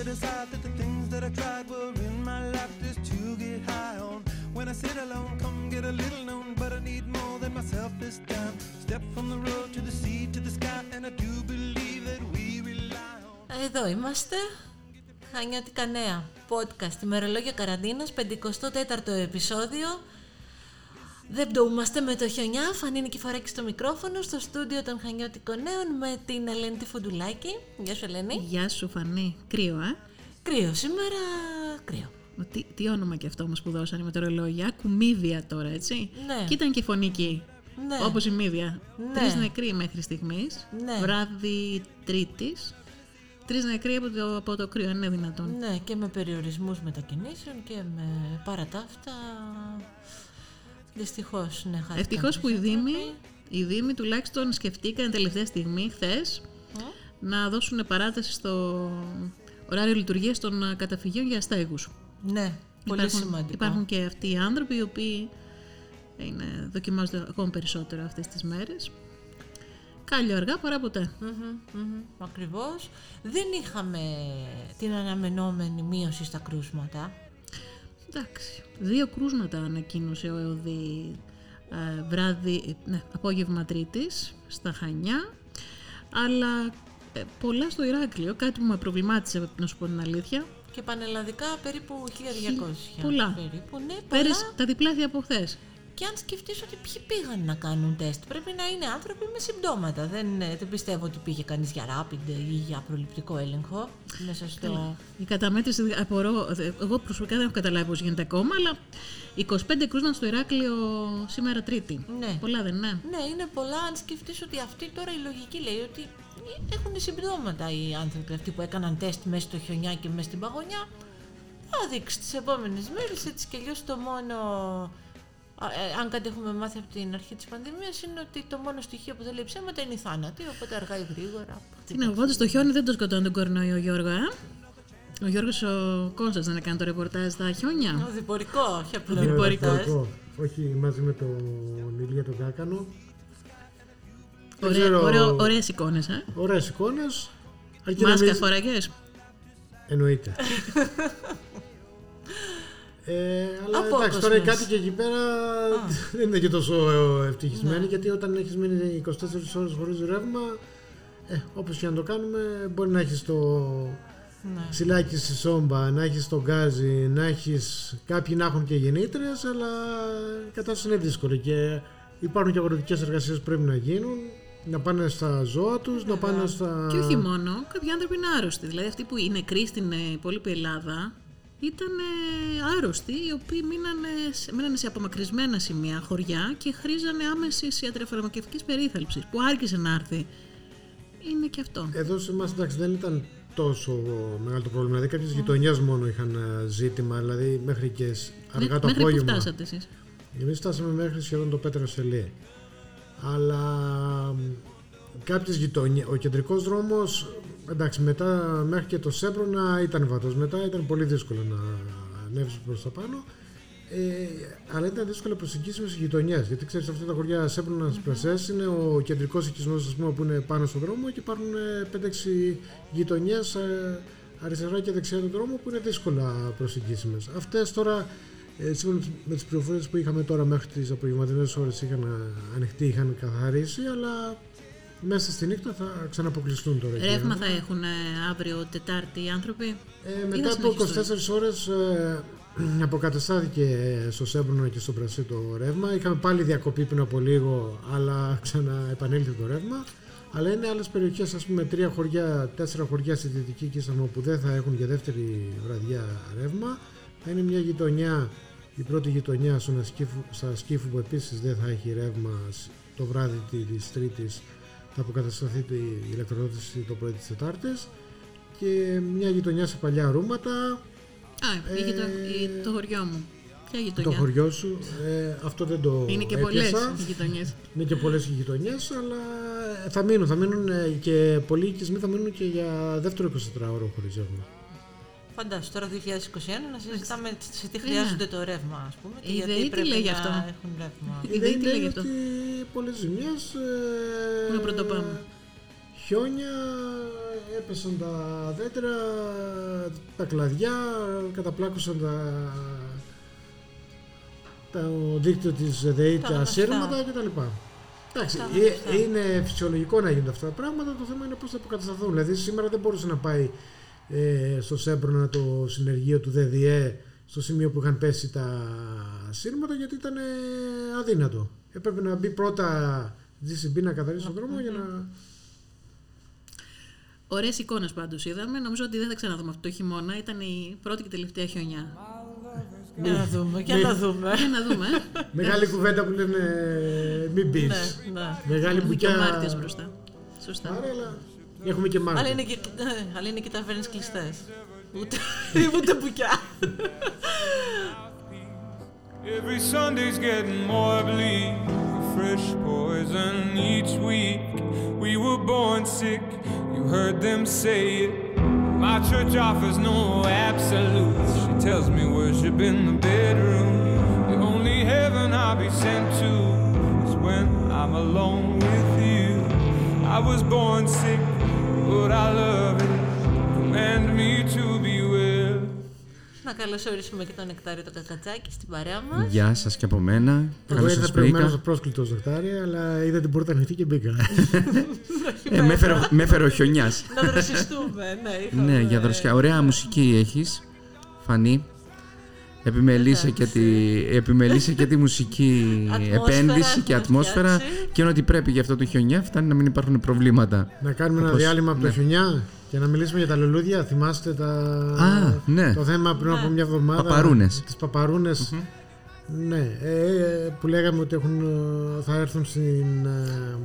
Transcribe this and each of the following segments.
to decide that the things that I tried were in my life just to get high on. When I sit alone, come get a little known, but I need more than myself this time. Step from the road to the sea to the sky, and I do believe that we rely on. Εδώ είμαστε. Χανιώτικα νέα. Podcast. Ημερολόγιο καραντίνας. 54ο επεισόδιο. Δεν πτωούμαστε με το χιονιά. Φανή Νικηφοράκη στο μικρόφωνο. Στο στούντιο των Χανιώτικων Νέων με την Ελένη τη Φοντουλάκη. Γεια σου, Ελένη. Γεια σου Φανή. Κρύο, ε. Κρύο σήμερα. Κρύο. Μα Τι, τι όνομα και αυτό μας που δώσανε με το ρολόγια. Άκου Μύδια τώρα, έτσι. Ναι. Και ήταν και φωνική. Ναι. Όπως η Μύδια. Ναι. Τρεις νεκροί μέχρι στιγμής. Ναι. Βράδυ Τρίτης. Τρεις νεκροί από το, από το κρύο, αν είναι δυνατόν. Ναι, και με περιορισμούς μετακινήσεων και με παρά τα αυτά. Δυστυχώς, ναι, χάθηκαν Ευτυχώς που οι κάποιοι Δήμοι, άνθρωποι. οι Δήμοι τουλάχιστον σκεφτήκαν τελευταία στιγμή, χθες, να δώσουν παράταση στο ωράριο λειτουργίας των ε, καταφυγίων για αστέγους. Ναι, πολύ υπάρχουν, σημαντικό. Υπάρχουν και αυτοί οι άνθρωποι οι οποίοι είναι, δοκιμάζονται ακόμα περισσότερο αυτές τις μέρες. Κάλλιο αργά παρά ποτέ. Μμμ, μμμ, Ακριβώς. Δεν είχαμε την αναμενόμενη μείωση στα κρούσματα. Εντάξει. Δύο κρούσματα ανακοίνωσε ο ΕΟΔΗ ε, βράδυ, ναι, απόγευμα Τρίτης στα Χανιά. Αλλά ε, πολλά στο Ηράκλειο, κάτι που με προβλημάτισε να σου πω την αλήθεια. Και πανελλαδικά περίπου 1200. πολλά. Περίπου, ναι, πολλά. Πέρυσι τα διπλάσια από χθες. Και αν σκεφτείς ότι ποιοι πήγαν να κάνουν τεστ, πρέπει να είναι άνθρωποι με συμπτώματα. Δεν, ε, δεν πιστεύω ότι πήγε κανείς για rapid ή για προληπτικό έλεγχο μέσα στο... Η καταμέτρηση, απορώ, εγώ προσωπικά δεν έχω καταλάβει πώς γίνεται ακόμα, αλλά 25 κρούσματα στο Ηράκλειο σήμερα Τρίτη. Ναι. Πολλά δεν είναι. Ναι, είναι πολλά. Αν σκεφτείς ότι αυτή τώρα η λογική λέει ότι έχουν συμπτώματα οι άνθρωποι αυτοί που έκαναν τεστ μέσα στο χιονιά και μέσα στην παγωνιά. Θα δείξεις τις επόμενες μέρες έτσι και αλλιώς το μόνο... α, ε, αν κάτι έχουμε μάθει από την αρχή της πανδημίας είναι ότι το μόνο στοιχείο που δεν λέει ψέματα είναι η θάνατη, οπότε αργά ή γρήγορα. Τι να πω, στο χιόνι δεν το σκοτώνει τον κορονοϊό, Γιώργο, ε. Ο Γιώργος ο Κόνσας δεν έκανε το ρεπορτάζ στα χιόνια. Ο διπορικό, όχι απλό Διπορικό. ρεπορτάζ. Διπορικός. Όχι μαζί με τον Ηλία τον Κάκανο. Δεν Ωραία, ξέρω- ωραίο, ωραίες εικόνες, ε. Ωραίες εικόνες. αρκεί να Μάσκα μην- φοράγες. Εννοείται. ε, αλλά Απόκοσμες. εντάξει, τώρα οι κάτοικοι εκεί πέρα δεν είναι και τόσο ε, ευτυχισμένοι γιατί όταν έχεις μείνει 24 ώρες χωρίς ρεύμα, ε, όπως και να το κάνουμε, μπορεί να έχεις το Ναι. ξυλάκι στη σόμπα, να έχεις το γκάζι, να έχεις κάποιοι να έχουν και γεννήτριες, αλλά η κατάσταση είναι δύσκολη και υπάρχουν και αγροτικές εργασίες που πρέπει να γίνουν, να πάνε στα ζώα τους, να πάνε στα... Και όχι μόνο, κάποιοι άνθρωποι είναι άρρωστοι. Δηλαδή αυτοί που είναι νεκροί στην ε, υπόλοιπη Ελλάδα ήταν ε, άρρωστοι, οι οποίοι μείνανε, σε- μείνανε σε απομακρυσμένα σημεία, χωριά και χρήζανε άμεση ιατροφαρμακευτικής περίθαλψης που άρχισε να έρθει. Είναι και αυτό. Εδώ σε εμάς εντάξει δεν ήταν τόσο μεγάλο το πρόβλημα. Δηλαδή κάποιες γειτονιές μόνο είχαν ε, ζήτημα, δηλαδή μέχρι και σ- αργά το Μέχρι που απόγευμα. φτάσατε εσείς; Εμείς φτάσαμε μέχρι σχεδόν το Πέτρα Σελή. Αλλά μ, κάποιες γειτονιές, ο κεντρικός δρόμος, εντάξει μετά μέχρι και το Σέμπρονα ήταν βατός, μετά ήταν πολύ δύσκολο να ανέβεις προς τα πάνω. Ε, αλλά ήταν δύσκολο προσεγγίσιμο στι γειτονιές. Γιατί ξέρεις, αυτά τα χωριά Σέμπρονας Πρεσέ είναι ο κεντρικός οικισμός που είναι πάνω στον δρόμο και υπάρχουν ε, 5-6 γειτονιές αριστερά και δεξιά του δρόμου που είναι δύσκολα προσεγγίσιμες. Αυτές τώρα, ε, σύμφωνα με τις πληροφορίες που είχαμε τώρα μέχρι τις απογευματινές ώρες, είχαν ε, ανοιχτεί, είχαν καθαρίσει, αλλά μέσα στη νύχτα θα ξαναποκλειστούν τώρα. εκεί. Ρεύμα θα έχουν ε, αύριο Τετάρτη οι άνθρωποι. Ε, Ή μετά θα από 24 συνεχιστούν. ώρες ε, αποκαταστάθηκε στο Σέμπρουνο και στο Πρασί το ρεύμα. Είχαμε πάλι διακοπή πριν από λίγο, αλλά ξαναεπανέλθει το ρεύμα. Αλλά είναι άλλες περιοχές, ας πούμε τρία χωριά, τέσσερα χωριά στη Δυτική Κίσαμο που δεν θα έχουν για δεύτερη βραδιά ρεύμα. Θα είναι μια γειτονιά, η πρώτη γειτονιά στον Ασκήφου, στα Σκύφου που επίσης δεν θα έχει ρεύμα σ- το βράδυ της Τρίτης θα αποκατασταθεί η ηλεκτροδότηση το πρωί της Τετάρτης και μια γειτονιά σε παλιά ρούματα Α, η γειτο- η- το χωριό μου. Ποια το γειτονιά. χωριό σου. Ε, αυτό δεν το Είναι και πολλές έπιασα. οι γειτονιές. Είναι και πολλές οι γειτονιές, αλλά θα μείνουν. Θα μείνουν ε, και πολλοί οικισμοί θα μείνουν και για δεύτερο 24ωρο χωρίς ρεύμα. Φαντάσου τώρα 2021 να συζητάμε σε τι Ναι. χρειάζονται το ρεύμα, ας πούμε. Και Η γιατί ΔΕΗ τι πρέπει λέει γι' να αυτό; έχουν ρεύμα. Η ΔΕΗ τι λέει λέγει αυτό; ότι πολλές ζημιές... Πού να πρωτοπάμε; Χιόνια, έπεσαν τα δέντρα, τα κλαδιά, καταπλάκωσαν τα, το δίκτυο της ΔΕΗ, Τα τα γνωστά. σύρματα κτλ. Εντάξει, Τα ε, γνωστά. είναι φυσιολογικό να γίνονται αυτά τα πράγματα, το θέμα είναι πώς θα αποκατασταθούν. Δηλαδή σήμερα δεν μπορούσε να πάει ε, στο Σέμπρονα το συνεργείο του ΔΔΕ στο σημείο που είχαν πέσει τα σύρματα γιατί ήταν ε, αδύνατο. Έπρεπε να μπει πρώτα GCB να καθαρίσει τον δρόμο για να... Ωραίες εικόνες πάντως είδαμε. Νομίζω ότι δεν θα ξαναδούμε αυτό το χειμώνα. Ήταν η πρώτη και τελευταία χιονιά. Για να δούμε, για να δούμε. Για να δούμε. ε. Μεγάλη κουβέντα που λένε μην μπει. Ναι, ναι. Μεγάλη Έχουμε και ο μπουκιά. Μάρτιος μπροστά. Σωστά. Άρα, αλλά έχουμε και Μάρτιο. Αλλά είναι και, ε, αλλά είναι και ταβέρνες κλειστές. Ούτε, ούτε πουκιά. Every Sunday's getting more bleak. Fresh poison each week. We were born sick, you heard them say it. My church offers no absolutes. She tells me worship in the bedroom. The only heaven I'll be sent to is when I'm alone with you. I was born sick, Να καλωσορίσουμε και τον Νεκτάριο το Κακατσάκη στην παρέα μας. Γεια σας και από μένα. Εγώ Καλώς ήρθα σας προηγουμένως βρήκα. πρόσκλητος ζεκτάρι, αλλά είδα την πόρτα ανοιχτή και μπήκα. Ε, με έφερε- με έφερε ο χιονιάς. Να δροσιστούμε, ναι. είχαμε- ναι, για δροσιά. Ωραία μουσική έχεις, Φανή. Επιμελήσε και, τη, επιμελήσε και τη μουσική Ατμόσφαιρα επένδυση και έχουμε ατμόσφαιρα φτιάξει. και είναι ότι πρέπει για αυτό το χιονιά φτάνει να μην υπάρχουν προβλήματα. να κάνουμε ένα Όπως- διάλειμμα από το ναι. χιονιά και να μιλήσουμε για τα λουλούδια. Θυμάστε τα... Α, ναι. το θέμα πριν από μια εβδομάδα. Παπαρούνες. Τις παπαρούνες. Ναι, ε, που λέγαμε ότι έχουν, ε, θα έρθουν στην... ε,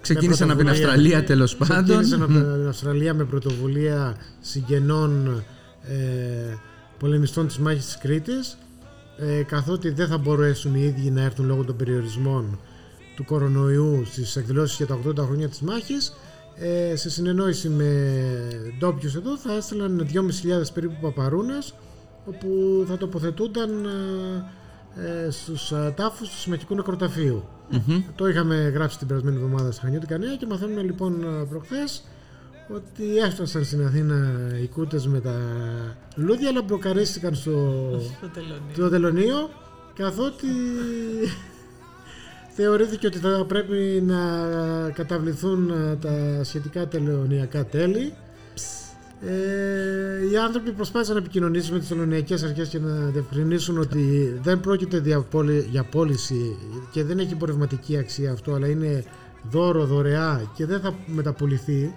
Ξεκίνησαν με από την πρωτοβουλία. Αυστραλία τέλος πάντων. Ξεκίνησαν από την Αυστραλία με πρωτοβουλία συγγενών ε, πολεμιστών της μάχης της Κρήτης ε, καθότι δεν θα μπορέσουν οι ίδιοι να έρθουν λόγω των περιορισμών του κορονοϊού στις εκδηλώσεις για τα 80 χρόνια της μάχης ε, σε συνεννόηση με ντόπιους εδώ θα έστειλαν 2.500 περίπου παπαρούνες όπου θα τοποθετούνταν ε, ε, στους ε, τάφους του Συμμαχικού Νεκροταφείου. Το είχαμε γράψει την περασμένη εβδομάδα στα Χανιώτικα Νέα και μαθαίνουμε λοιπόν προχθές ότι έφτασαν στην Αθήνα οι κούτες με τα λούδια αλλά μπλοκαρίστηκαν στο, Στο τελωνίο. το τελωνίο καθότι θεωρήθηκε ότι θα πρέπει να καταβληθούν ε, τα σχετικά τελωνιακά τέλη ε, οι άνθρωποι προσπάθησαν να επικοινωνήσουν με τις τελωνιακές αρχές και να διευκρινίσουν ότι δεν πρόκειται δια πόλη- για πώληση και δεν έχει εμπορευματική αξία αυτό αλλά είναι δώρο, δωρεά και δεν θα μεταπολιθεί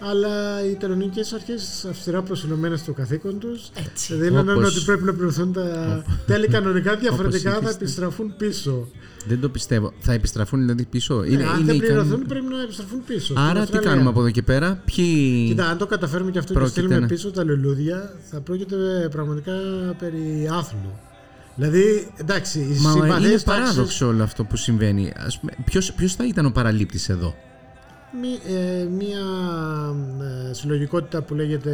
αλλά οι τελωνικέ αρχές αυστηρά προσιλωμένες στο καθήκον τους δήλωναν Όπως- ότι πρέπει να πληρωθούν τα τέλη κανονικά, διαφορετικά θα ήθιστε. επιστραφούν πίσω. Δεν το πιστεύω. Θα επιστραφούν δηλαδή πίσω. Είναι, Ε, αν είναι δεν ικανοί- πληρωθούν, πρέπει να επιστραφούν πίσω. στην Άρα τι Αυστραλία. κάνουμε από εδώ και πέρα; Ποιοι... Κοίτα, αν το καταφέρουμε και αυτό και Πρόκειται στείλουμε να- πίσω τα λουλούδια, θα πρόκειται πραγματικά περί άθλου. Δηλαδή, εντάξει, οι Μα συμπαθείς είναι τάξεις- παράδοξο όλο αυτό που συμβαίνει. Ας πούμε, ποιος, ποιος θα ήταν ο παραλήπτης εδώ; Μη- ε, μια ε, συλλογικότητα που λέγεται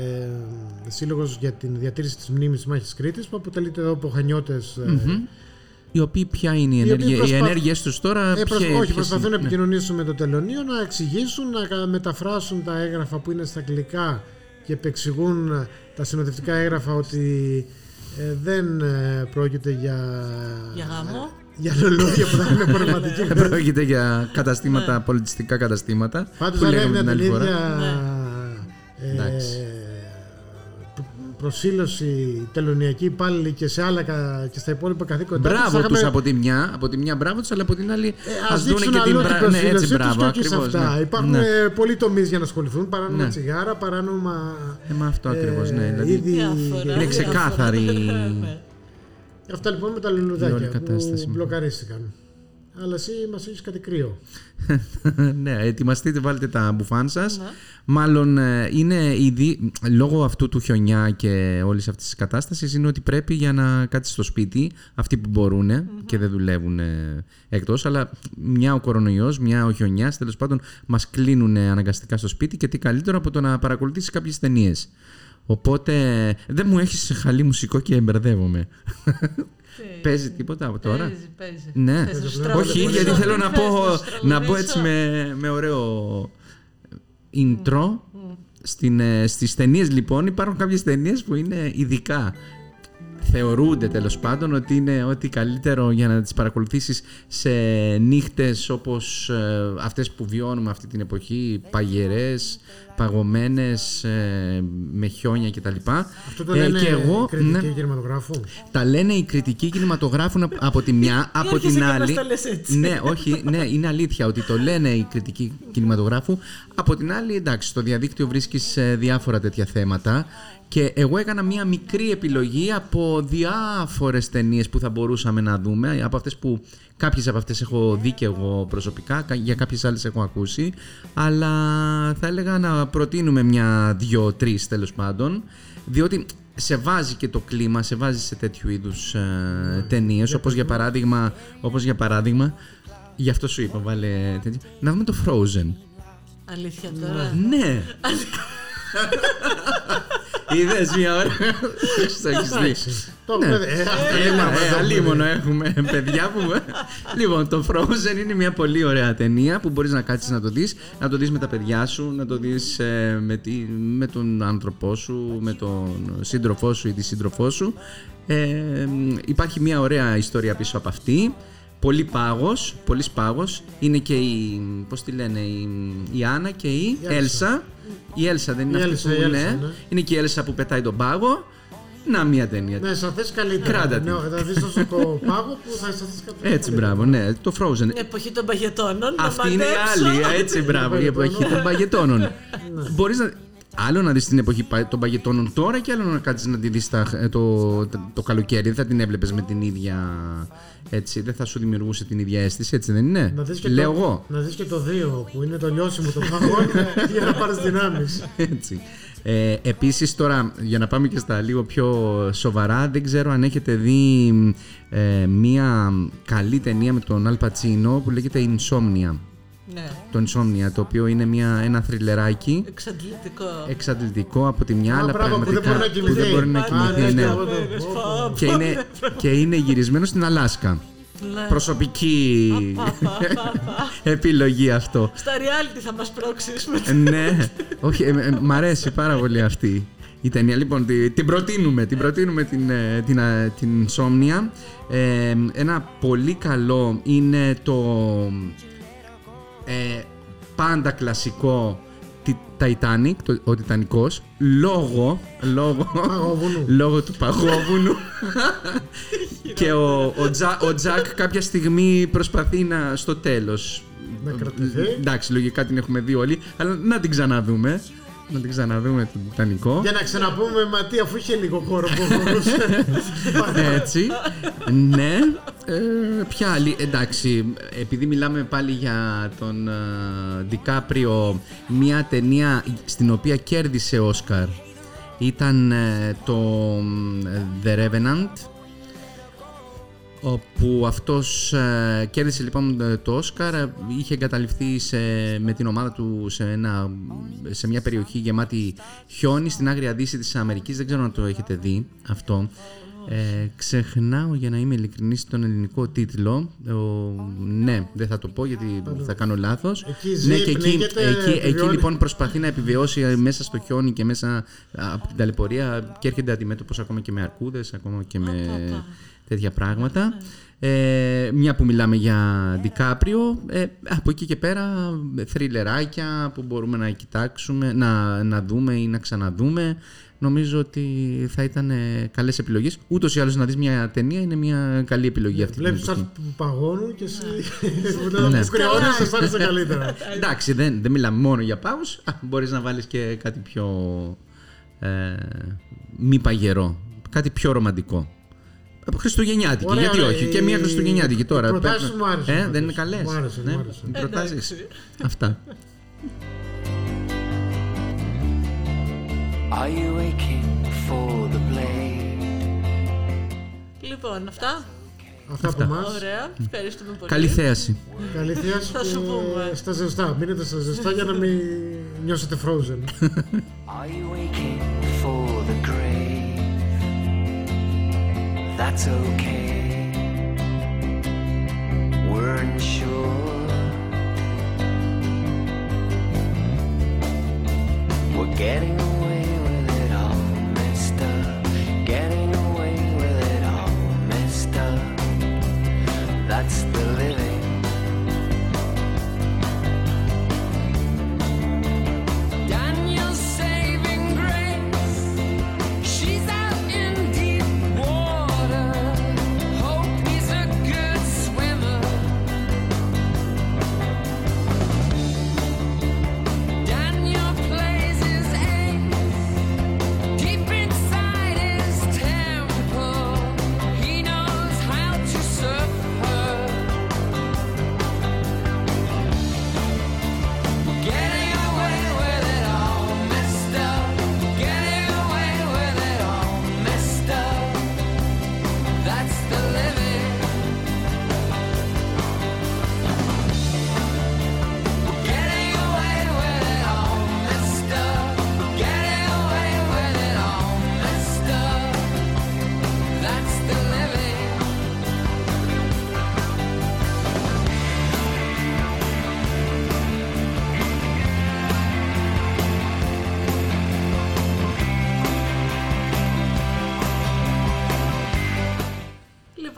ε, Σύλλογος για την διατήρηση της μνήμης της Μάχης Κρήτης που αποτελείται εδώ από χανιώτες ε, Οι οποίοι ποια είναι οι, οποίοι ενέργεια, προσπα- οι ενέργειες τους τώρα. Ε, προσ- ποιε- όχι, ποιες προσπαθούν να είναι, ναι. επικοινωνήσουν με το τελωνίο, να εξηγήσουν, να κα- μεταφράσουν τα έγγραφα που είναι στα αγγλικά και επεξηγούν τα συνοδευτικά έγγραφα ότι ε, δεν ε, πρόκειται για, Για γάμο. Για λουλούδια που θα έχουν πραγματική Ναι. Πρόκειται για καταστήματα, πολιτιστικά καταστήματα. Πάντως που αν λέγαμε έμεινα την την άλλη φορά. ίδια ε, Εντάξει. προ- προσήλωση τελωνιακή υπάλληλη και, σε άλλα, κα- και στα υπόλοιπα καθήκοντα τους, θα Μπράβο είχαμε- τους από τη μια, από τη μια μπράβο τους, αλλά από την άλλη. Ε, ας ας δείξουν δούνε και την αλλού την μπρα- Ναι, προσήλωσή έτσι τους μπράβο, και όχι σε ακριβώς. αυτά. ναι. Υπάρχουν Ναι. ε, πολλοί τομείς για να ασχοληθούν. Παράνομα Ναι. τσιγάρα, παράνομα. Ε, μα αυτό ακριβώς, ναι. ε, Δηλαδή, είδη- Διάφορα. είναι ξεκάθαρη. Ναι. Αυτά λοιπόν με τα Η όλη λουλουδάκια κατάσταση. που μπλοκαρίστηκαν. Αλλά εσύ μας έχεις κάτι κρύο. ναι, ετοιμαστείτε, βάλτε τα μπουφάν σας. Ναι. Μάλλον ε, είναι ήδη, λόγω αυτού του χιονιά και όλης αυτής της κατάστασης, είναι ότι πρέπει για να κάτσεις στο σπίτι αυτοί που μπορουν και δεν δουλεύουν ε, εκτός. Αλλά μια ο κορονοϊός, μια ο χιονιάς, τέλος πάντων, μας κλείνουν αναγκαστικά στο σπίτι και τι καλύτερο από το να παρακολουθήσεις κάποιες ταινίες. Οπότε δεν μου έχεις χαλή μουσικό και μπερδεύομαι. Παίζει τίποτα από τώρα; Παίζει, παίζει. Ναι, Θες να σου όχι τραγουδήσω; γιατί θέλω να Θες πω, σου να πω τραγουδήσω; έτσι με, με ωραίο intro. Στην, ε, στις ταινίες λοιπόν υπάρχουν κάποιες ταινίες που είναι ειδικά θεωρούνται τέλος πάντων ότι είναι ό,τι καλύτερο για να τις παρακολουθήσεις σε νύχτες όπως ε, αυτές που βιώνουμε αυτή την εποχή, παγερές, παγωμένες, ε, με χιόνια κτλ. Αυτό το Ε, λένε και εγώ, κριτική ναι, κινηματογράφου. τα λένε οι κριτικοί κινηματογράφου από τη μια, από άρχισε την και μας άλλη. τα λες έτσι. Ναι, όχι, ναι, είναι αλήθεια ότι το λένε οι κριτικοί κινηματογράφου. Από την άλλη, εντάξει, στο διαδίκτυο βρίσκεις ε, διάφορα τέτοια θέματα. Και εγώ έκανα μία μικρή επιλογή από διάφορες ταινίες που θα μπορούσαμε να δούμε. Από αυτές που κάποιες από αυτές έχω δει και εγώ προσωπικά, κα- για κάποιες άλλες έχω ακούσει. Αλλά θα έλεγα να προτείνουμε μια, δυο, τρεις τέλος πάντων. Διότι σε βάζει και το κλίμα, σε βάζει σε τέτοιου είδους ε, ταινίες, όπως για παράδειγμα, όπως για παράδειγμα, γι' αυτό σου είπα, βάλε τέτοιο, να δούμε το Frozen. Αλήθεια τώρα; Ναι. Είδες μια ώρα. Το έχεις δει. Το Ναι. παιδί, ε, αυτό είναι Έλα, πάρα ε, πολύ. αλίμονο έχουμε παιδιά που... λοιπόν, το Frozen είναι μια πολύ ωραία ταινία που μπορείς να κάτσεις να το δεις, να το δεις με τα παιδιά σου, να το δεις ε, με, τη, με τον άνθρωπό σου, με τον σύντροφό σου ή τη σύντροφό σου. Ε, υπάρχει μια ωραία ιστορία πίσω από αυτή. Πολύ πάγος, πολύ πάγος. Είναι και η, πώς τη λένε, η, η Άννα και η, Έλσα. Έλσα. Η Έλσα δεν είναι Η αυτή Έλσα, που η Έλσα, ναι. ναι. Είναι και η Έλσα που πετάει τον πάγο. Να μια ταινία. Ναι, αισθανθείς καλύτερα. Κράτα τη. Ναι, θα δεις τόσο το πάγο που θα αισθανθείς καλύτερα. Έτσι, μπράβο, ναι, το Frozen. Η εποχή των παγετώνων. να Αυτή είναι η μαντέψω. άλλη, έτσι, μπράβο, η εποχή των παγετώνων. Ναι. Μπορείς να... Άλλο να δεις την εποχή πα- των παγετώνων τώρα και άλλο να κάτσεις να τη δεις τα- ε, το, το, το καλοκαίρι. Δεν θα την έβλεπες με την ίδια... Έτσι, δεν θα σου δημιουργούσε την ίδια αίσθηση, έτσι δεν είναι; Να δεις και Λέω το, εγώ. Να δεις και το 2 που είναι το λιώσιμο των παγών για να πάρεις δυνάμεις. Έτσι. Ε, επίσης τώρα για να πάμε και στα λίγο πιο σοβαρά δεν ξέρω αν έχετε δει ε, μία καλή ταινία με τον Αλ Πατσίνο που λέγεται Insomnia. Ναι. Το Insomnia το οποίο είναι μια, ένα θρυλεράκι Εξαντλητικό. εξαντλητικό από τη μια Α, αλλά μπράβο, που δεν πραγματικά μπορεί να που δεν κοιμηθεί. μπορεί να Α, κοιμηθεί, ναι, ναι. και εγώ το- Και είναι, και είναι γυρισμένο στην Αλάσκα. Ναι. Προσωπική επιλογή αυτό. Στα reality θα μας πρόξεις με Ε, ναι, όχι, ε, ε, μ' αρέσει πάρα πολύ αυτή η ταινία. Λοιπόν, τη- την προτείνουμε, την προτείνουμε την, ε, την, ε, την Insomnia. Ε, ένα πολύ καλό είναι το ε, πάντα κλασικό τη- Titanic, το, ο Τιτανικός, λόγω, λόγω, Παγόβουνου. λόγω του παγόβουνου και ο, ο, Τζα, ο Τζακ κάποια στιγμή προσπαθεί να στο τέλος Να κρατηθεί. εντάξει λογικά την έχουμε δει όλοι αλλά να την ξαναδούμε να την ξαναδούμε τον Τιτανικό Για να ξαναπούμε, μα τι, αφού είχε λίγο χώρο που μπορούσε. Έτσι. ναι. Ε, ποια άλλη. Εντάξει, επειδή μιλάμε πάλι για τον Ντικάπριο, μια ταινία στην οποία κέρδισε Όσκαρ ήταν ε, το ε, The Revenant όπου αυτός ε, κέρδισε λοιπόν ε, το Όσκαρ ε, είχε εγκαταλειφθεί σε, με την ομάδα του σε, ένα, σε μια περιοχή γεμάτη χιόνι στην Άγρια Δύση της Αμερικής. Δεν ξέρω αν το έχετε δει αυτό. Ε, ξεχνάω για να είμαι ειλικρινής τον ελληνικό τίτλο. Ο- ναι δεν θα το πω γιατί θα κάνω λάθος. Εκεί ζει, ναι, και εκεί, πνίγεται, εκεί, εκεί επιβιώνει. λοιπόν προσπαθεί να επιβιώσει ε, μέσα στο χιόνι και μέσα από την ταλαιπωρία και έρχεται αντιμέτωπος ακόμα και με αρκούδες ακόμα και με τέτοια πράγματα. Ε, μια που μιλάμε για Ντικάπριο, ε, από εκεί και πέρα θριλεράκια που μπορούμε να κοιτάξουμε, να, να δούμε ή να ξαναδούμε. Νομίζω ότι θα ήταν ε, καλές επιλογές. Ούτως ή άλλως να δεις μια ταινία είναι μια καλή επιλογή αυτή. την Βλέπεις εποχή. αυτού που παγώνουν και εσύ. Που Ναι. τα κρυώνεις, θα αισθάνεσαι καλύτερα. Εντάξει, δεν, δεν μιλάμε μόνο για πάγους. Α, Μπορείς να βάλεις και κάτι πιο ε, μη παγερό. Κάτι πιο ρομαντικό. Από Χριστουγεννιάτικη, Ωραία, γιατί ωραία, όχι. Και οι- μια Χριστουγεννιάτικη τώρα. οι προτάσεις Πρέπει- μου άρεσαν Ε, πάντως. δεν είναι καλές. Μου άρεσαν, ναι. μου άρεσαν. Οι προτάσεις. Εντάξει. Αυτά. Are you aching for the blade? Λοιπόν, αυτά. Αυτά από εμά. Ωραία. Ευχαριστούμε πολύ. Καλή θέαση. Καλή θέαση Θα σου πούμε. και στα ζεστά. Μείνετε στα ζεστά για να μην νιώσετε frozen. Are you aching that's okay. Weren't sure. We're getting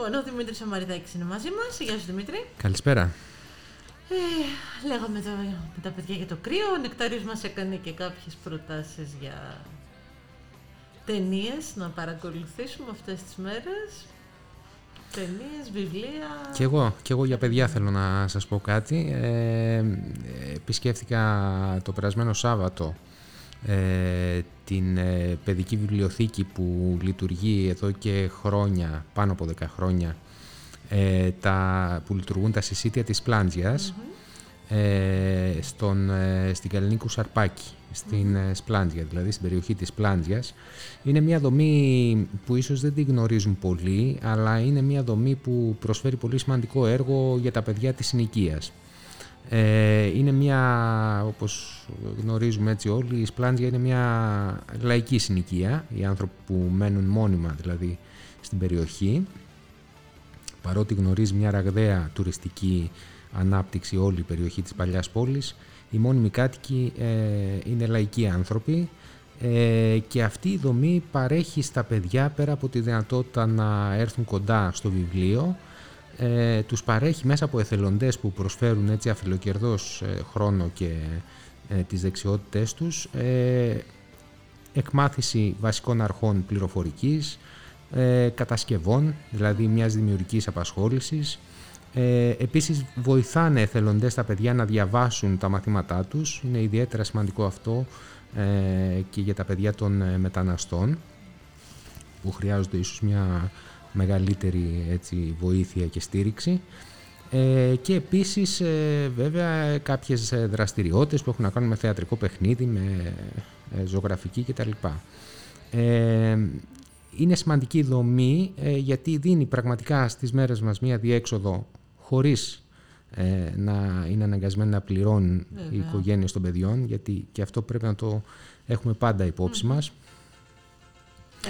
Λοιπόν, ο Δημήτρης Αμαριδάκης είναι μαζί μας. Γεια σου Δημήτρη. Καλησπέρα. Ε, λέγαμε εδώ με τα παιδιά για το κρύο. Ο Νεκτάριος μας έκανε και κάποιες προτάσεις για ταινίες να παρακολουθήσουμε αυτές τις μέρες. Ταινίες, βιβλία. Και εγώ, και εγώ για παιδιά θέλω να σας πω κάτι. Ε, επισκέφθηκα το περασμένο Σάββατο ε, την ε, παιδική βιβλιοθήκη που λειτουργεί εδώ και χρόνια, πάνω από 10 χρόνια, ε, τα, που λειτουργούν τα συσίτια της πλαντζιας ε, στον, ε, στην Καλλινίκου Σαρπάκη, στην ε, Σπλάντζια, δηλαδή στην περιοχή της Πλάντζιας. Είναι μια δομή που ίσως δεν την γνωρίζουν πολύ, αλλά είναι μια δομή που προσφέρει πολύ σημαντικό έργο για τα παιδιά της συνοικίας. Ε, είναι μια, όπως γνωρίζουμε έτσι όλοι, η Σπλάντζια είναι μια λαϊκή συνοικία, οι άνθρωποι που μένουν μόνιμα δηλαδή στην περιοχή, παρότι γνωρίζει μια ραγδαία τουριστική ανάπτυξη όλη η περιοχή της παλιάς πόλης, οι μόνιμοι κάτοικοι ε, είναι λαϊκοί άνθρωποι. Ε, και αυτή η δομή παρέχει στα παιδιά πέρα από τη δυνατότητα να έρθουν κοντά στο βιβλίο ε, τους παρέχει μέσα από εθελοντές που προσφέρουν έτσι αφιλοκερδός ε, χρόνο και ε, τις δεξιότητές τους ε, εκμάθηση βασικών αρχών πληροφορικής, ε, κατασκευών, δηλαδή μιας δημιουργικής απασχόλησης. Ε, επίσης βοηθάνε εθελοντές τα παιδιά να διαβάσουν τα μαθήματά τους, είναι ιδιαίτερα σημαντικό αυτό ε, και για τα παιδιά των ε, μεταναστών που χρειάζονται ίσως μια μεγαλύτερη έτσι, βοήθεια και στήριξη. Ε, και επίσης ε, βέβαια κάποιες ε, δραστηριότητες που έχουν να κάνουν με θεατρικό παιχνίδι, με ε, ζωγραφική κτλ. Ε, είναι σημαντική δομή ε, γιατί δίνει πραγματικά στις μέρες μας μία διέξοδο χωρίς ε, να είναι αναγκασμένοι να πληρώνουν οι Βέβαια. οικογένειες των παιδιών γιατί και αυτό πρέπει να το έχουμε πάντα υπόψη μας.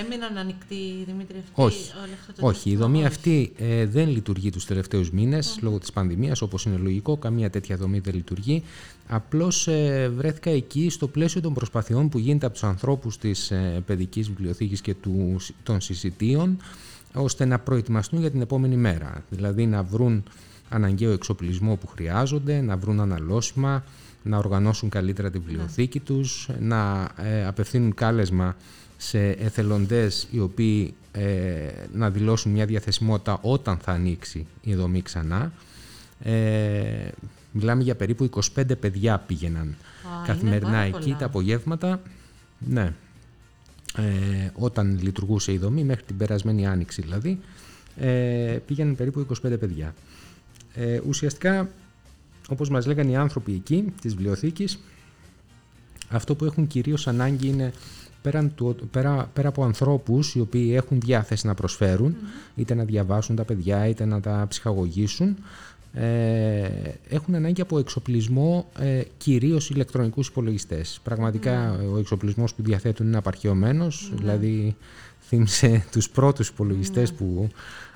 Έμειναν ανοιχτοί, Δημήτρη, αυτοί Όχι. όλα αυτά τα Όχι, η τελευταία- δομή όχι. αυτή ε, δεν λειτουργεί τους τελευταίους μήνες λόγω της πανδημίας, όπως είναι λογικό, καμία τέτοια δομή δεν λειτουργεί. Απλώς ε, βρέθηκα εκεί στο πλαίσιο των προσπαθειών που γίνεται από τους ανθρώπους της ε, παιδικής βιβλιοθήκης και του, των συσιτίων, ώστε να προετοιμαστούν για την επόμενη μέρα. Δηλαδή να βρουν αναγκαίο εξοπλισμό που χρειάζονται, να βρουν αναλώσιμα, να οργανώσουν καλύτερα τη βιβλιοθήκη τους, να ε, απευθύνουν κάλεσμα σε εθελοντές οι οποίοι ε, να δηλώσουν μια διαθεσιμότητα όταν θα ανοίξει η δομή ξανά. Ε, μιλάμε για περίπου 25 παιδιά πήγαιναν είναι καθημερινά πάρα εκεί πολλά. τα απογεύματα. Ναι. Ε, όταν λειτουργούσε η δομή, μέχρι την περασμένη άνοιξη δηλαδή, ε, πήγαιναν περίπου 25 παιδιά. Ε, ουσιαστικά, όπως μας λέγανε οι άνθρωποι εκεί της βιβλιοθήκης, αυτό που έχουν κυρίως ανάγκη είναι πέραν του, πέρα, πέρα από ανθρώπους οι οποίοι έχουν διάθεση να προσφέρουν, είτε να διαβάσουν τα παιδιά, είτε να τα ψυχαγωγήσουν, ε, έχουν ανάγκη από εξοπλισμό ε, κυρίως ηλεκτρονικούς υπολογιστές. Πραγματικά ο εξοπλισμός που διαθέτουν είναι απαρχαιωμένος, δηλαδή θύμισε τους πρώτους υπολογιστές που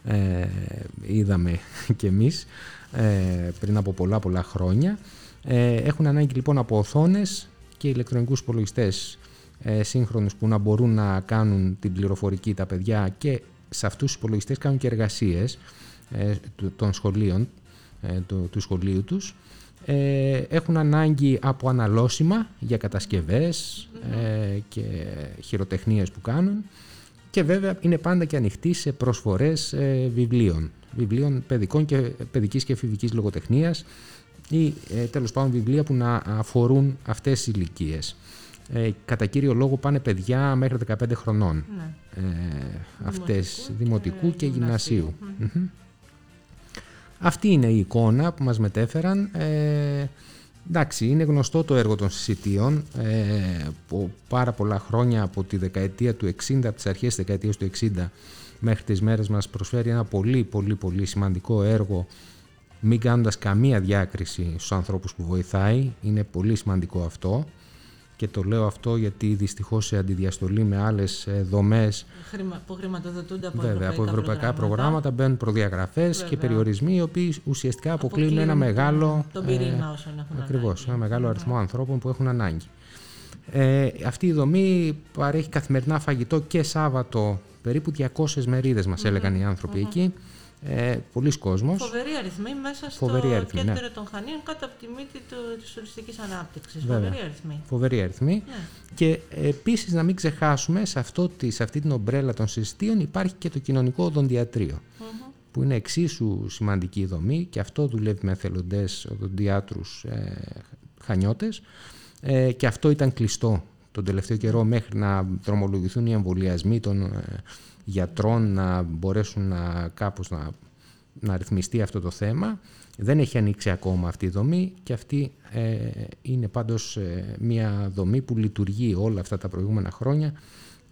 ε, είδαμε κι εμείς ε, πριν από πολλά πολλά χρόνια. Ε, έχουν ανάγκη λοιπόν από οθόνες και ηλεκτρονικούς υπολογιστές ε, σύγχρονους που να μπορούν να κάνουν την πληροφορική τα παιδιά και σε αυτούς τους υπολογιστές κάνουν και εργασίες ε, του- των σχολείων, ε, του, του σχολείου τους. Ε, έχουν ανάγκη από αναλώσιμα για κατασκευές ε, και χειροτεχνίες που κάνουν και βέβαια είναι πάντα και ανοιχτή σε προσφορές ε, βιβλίων, βιβλίων παιδικών και, παιδικής και εφηβικής λογοτεχνίας ή ε, τέλος πάντων βιβλία που να αφορούν αυτές τις ηλικίες. Ε, κατά κύριο λόγο πάνε παιδιά μέχρι 15 χρονών. Ναι. Ε, αυτές Δημοτικού δημοτικού και, και γυμνασίου. γυμνασίου. Μμμ. Αυτή είναι η εικόνα που μας μετέφεραν. Ε, εντάξει, είναι γνωστό το έργο των συσιτίων. Ε, από πάρα πολλά χρόνια από τη δεκαετία του 60, από τις αρχές της δεκαετίας του 60 μέχρι τις μέρες μας προσφέρει ένα πολύ πολύ πολύ σημαντικό έργο μην κάνοντας καμία διάκριση στους ανθρώπους που βοηθάει. Είναι πολύ σημαντικό αυτό και το λέω αυτό γιατί δυστυχώς σε αντιδιαστολή με άλλες ε, δομές Χρημα- που χρηματοδοτούνται από Βέβαια, ευρωπαϊκά, από ευρωπαϊκά προγράμματα, μπαίνουν προδιαγραφές και Βέβαια. περιορισμοί οι οποίοι ουσιαστικά αποκλείουν ένα Αποκλείουν μεγάλο. τον πυρήνα όσων έχουν Ακριβώς, ανάγκη. ένα μεγάλο αριθμό ανθρώπων που έχουν ανάγκη. Ε, αυτή η δομή παρέχει καθημερινά φαγητό και Σάββατο, περίπου 200 μερίδες μας έλεγαν οι άνθρωποι εκεί. Ε, πολλοί κόσμος. Φοβερή αριθμή μέσα Φοβερή στο αριθμή, κέντρο ναι. των Χανίων κάτω από τη μύτη του, της τουριστικής ανάπτυξης. Βέβαια. Φοβερή αριθμή. Φοβερή αριθμή. Ναι. Και επίσης να μην ξεχάσουμε σε, αυτό, τη- σε αυτή την ομπρέλα των συστήων υπάρχει και το κοινωνικό οδοντιατρίο που είναι εξίσου σημαντική δομή και αυτό δουλεύει με εθελοντές οδοντιάτρους ε, χανιώτες ε, και αυτό ήταν κλειστό τον τελευταίο καιρό μέχρι να δρομολογηθούν οι εμβολιασμοί των ε, γιατρών να μπορέσουν να κάπως να, να ρυθμιστεί αυτό το θέμα. Δεν έχει ανοίξει ακόμα αυτή η δομή και αυτή ε, είναι πάντως ε, μια δομή που λειτουργεί όλα αυτά τα προηγούμενα χρόνια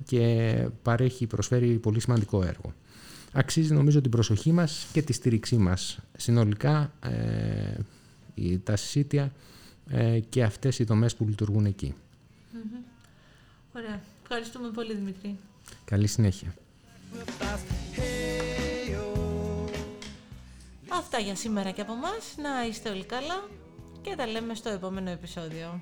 και παρέχει, προσφέρει πολύ σημαντικό έργο. Αξίζει νομίζω την προσοχή μας και τη στήριξή μας. Συνολικά ε, η- τα συσίτια ε, και αυτές οι δομές που λειτουργούν εκεί. Ωραία. Ευχαριστούμε πολύ Δημητρή. Καλή συνέχεια. Αυτά για σήμερα και από μας. Να είστε όλοι καλά και τα λέμε στο επόμενο επεισόδιο.